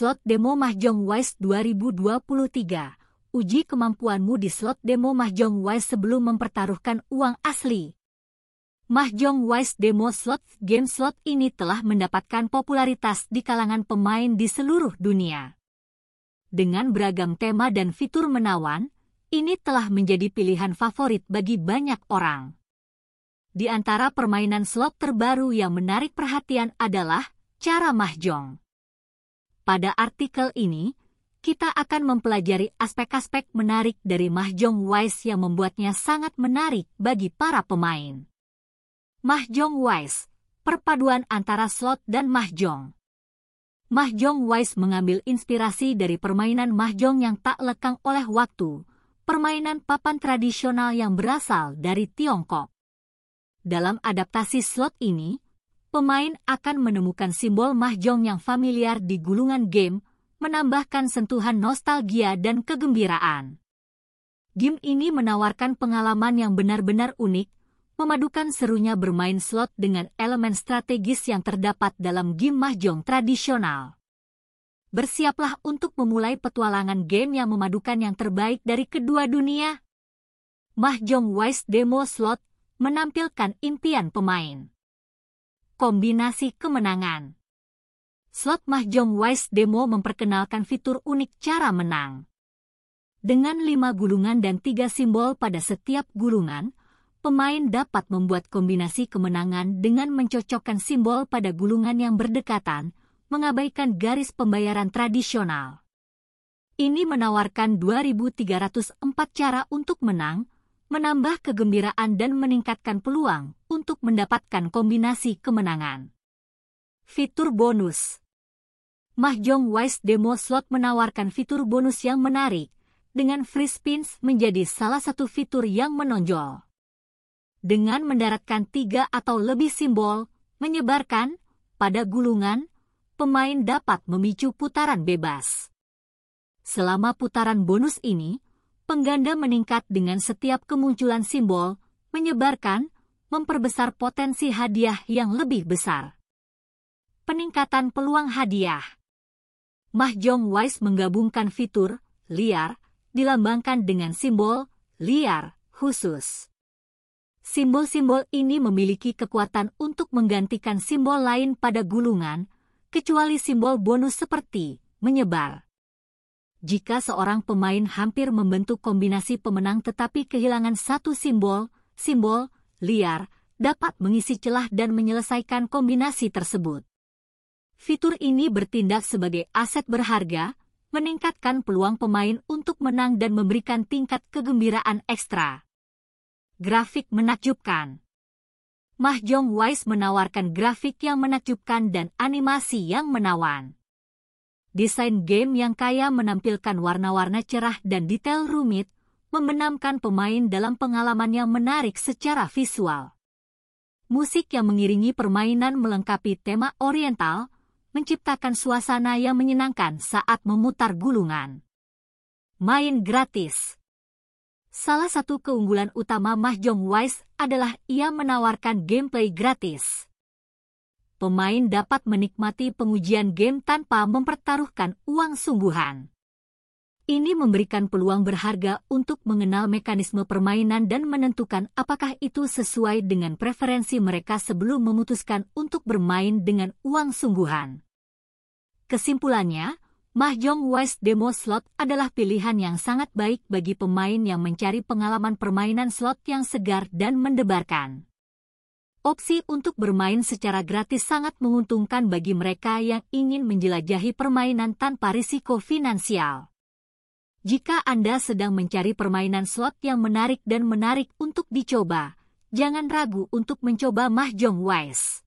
Slot Demo Mahjong Wise 2023. Uji kemampuanmu di slot demo Mahjong Wise sebelum mempertaruhkan uang asli. Mahjong Wise Demo Slot Game slot ini telah mendapatkan popularitas di kalangan pemain di seluruh dunia. Dengan beragam tema dan fitur menawan, ini telah menjadi pilihan favorit bagi banyak orang. Di antara permainan slot terbaru yang menarik perhatian adalah cara mahjong. Pada artikel ini, kita akan mempelajari aspek-aspek menarik dari Mahjong Wise yang membuatnya sangat menarik bagi para pemain. Mahjong Wise, perpaduan antara slot dan mahjong. Mahjong Wise mengambil inspirasi dari permainan mahjong yang tak lekang oleh waktu, permainan papan tradisional yang berasal dari Tiongkok. Dalam adaptasi slot ini, pemain akan menemukan simbol mahjong yang familiar di gulungan game, menambahkan sentuhan nostalgia dan kegembiraan. Game ini menawarkan pengalaman yang benar-benar unik, memadukan serunya bermain slot dengan elemen strategis yang terdapat dalam game mahjong tradisional. Bersiaplah untuk memulai petualangan game yang memadukan yang terbaik dari kedua dunia. Mahjong Wise Demo Slot menampilkan impian pemain. Kombinasi kemenangan Slot Mahjong Wise Demo memperkenalkan fitur unik cara menang. Dengan lima gulungan dan tiga simbol pada setiap gulungan, pemain dapat membuat kombinasi kemenangan dengan mencocokkan simbol pada gulungan yang berdekatan, mengabaikan garis pembayaran tradisional. Ini menawarkan 2.304 cara untuk menang, menambah kegembiraan dan meningkatkan peluang untuk mendapatkan kombinasi kemenangan. Fitur bonus Mahjong Wise Demo Slot menawarkan fitur bonus yang menarik, dengan free spins menjadi salah satu fitur yang menonjol. Dengan mendaratkan tiga atau lebih simbol, menyebarkan, pada gulungan, pemain dapat memicu putaran bebas. Selama putaran bonus ini, pengganda meningkat dengan setiap kemunculan simbol, menyebarkan, memperbesar potensi hadiah yang lebih besar. Peningkatan peluang hadiah Mahjong Wise menggabungkan fitur liar dilambangkan dengan simbol liar khusus. Simbol-simbol ini memiliki kekuatan untuk menggantikan simbol lain pada gulungan, kecuali simbol bonus seperti menyebar. Jika seorang pemain hampir membentuk kombinasi pemenang tetapi kehilangan satu simbol, simbol liar dapat mengisi celah dan menyelesaikan kombinasi tersebut. Fitur ini bertindak sebagai aset berharga, meningkatkan peluang pemain untuk menang dan memberikan tingkat kegembiraan ekstra. Grafik menakjubkan Mahjong Wise menawarkan grafik yang menakjubkan dan animasi yang menawan. Desain game yang kaya menampilkan warna-warna cerah dan detail rumit, membenamkan pemain dalam pengalaman yang menarik secara visual. Musik yang mengiringi permainan melengkapi tema oriental, menciptakan suasana yang menyenangkan saat memutar gulungan. Main gratis Salah satu keunggulan utama Mahjong Wise adalah ia menawarkan gameplay gratis pemain dapat menikmati pengujian game tanpa mempertaruhkan uang sungguhan. Ini memberikan peluang berharga untuk mengenal mekanisme permainan dan menentukan apakah itu sesuai dengan preferensi mereka sebelum memutuskan untuk bermain dengan uang sungguhan. Kesimpulannya, Mahjong Wise Demo Slot adalah pilihan yang sangat baik bagi pemain yang mencari pengalaman permainan slot yang segar dan mendebarkan. Opsi untuk bermain secara gratis sangat menguntungkan bagi mereka yang ingin menjelajahi permainan tanpa risiko finansial. Jika Anda sedang mencari permainan slot yang menarik dan menarik untuk dicoba, jangan ragu untuk mencoba Mahjong Wise.